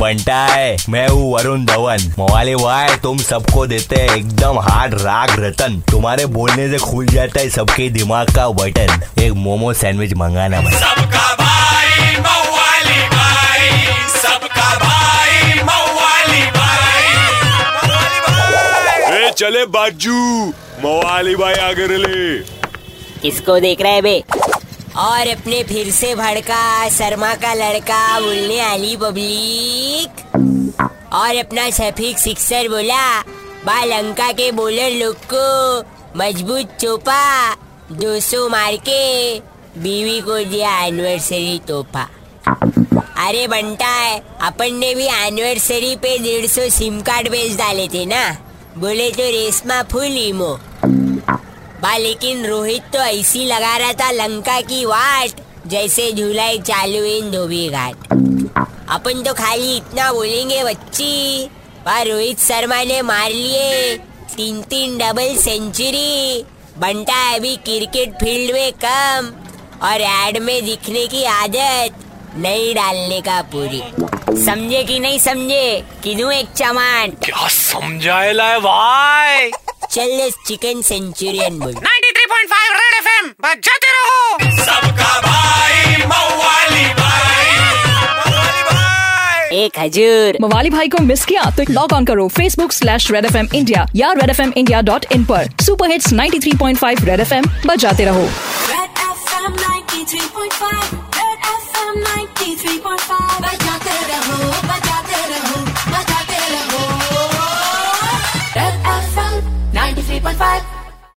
बनता है। मैं हूँ वरुण धवन। मोवाली भाई तुम सबको देते हैं एकदम हार्ड राग रतन। तुम्हारे बोलने से खुल जाता है सबके दिमाग का बटन। एक मोमो सैंडविच मंगाना भाई सबका भाई मवाली भाई। सबका भाई मवाली भाई। ए चले बाजू। मवाली भाई आगे ले किसको देख रहे है बे? और अपने फिर से भड़का, शर्मा का लड़का, बोलने आली पब्लिक और अपना सफीक सिक्सर बोला बा लंका के बॉलर लोग को मज़बूत चोपा 200 मार के बीवी को दिया एनिवर्सरी तोहफा। अरे बनता है, अपन ने भी एनिवर्सरी पे डेढ़ सौ सिम कार्ड बेच डाले थे ना? बोले तो रेशमा फुल इमो बा, लेकिन रोहित तो ऐसी लगा रहा था लंका की वाट, जैसे झूलाई चालू इन धोबी घाट। अपन तो खाली इतना बोलेंगे, बच्ची। बा, रोहित शर्मा ने मार लिए। तीन तीन डबल सेंचुरी बनता है अभी क्रिकेट फ़ील्ड में कम, और एड में दिखने की आदत नहीं डालने का पूरी। समझे कि नहीं समझे? कि दूँ एक चमान क्या समझाएला है भाई? चल चिकन सेंचुरियन बोल 93.5 रेड एफएम बजाते रहो सबका भाई मवाली भाई। मवाली भाई। एक हजूर। मवाली भाई को मिस किया तो लॉग ऑन करो Facebook slash Red F M India या Red F M India dot in पर। Super hits 93.5 Red F M बजाते रहो। Red FM 93.5 Red FM 93.5 बजाते रहो। 101.5.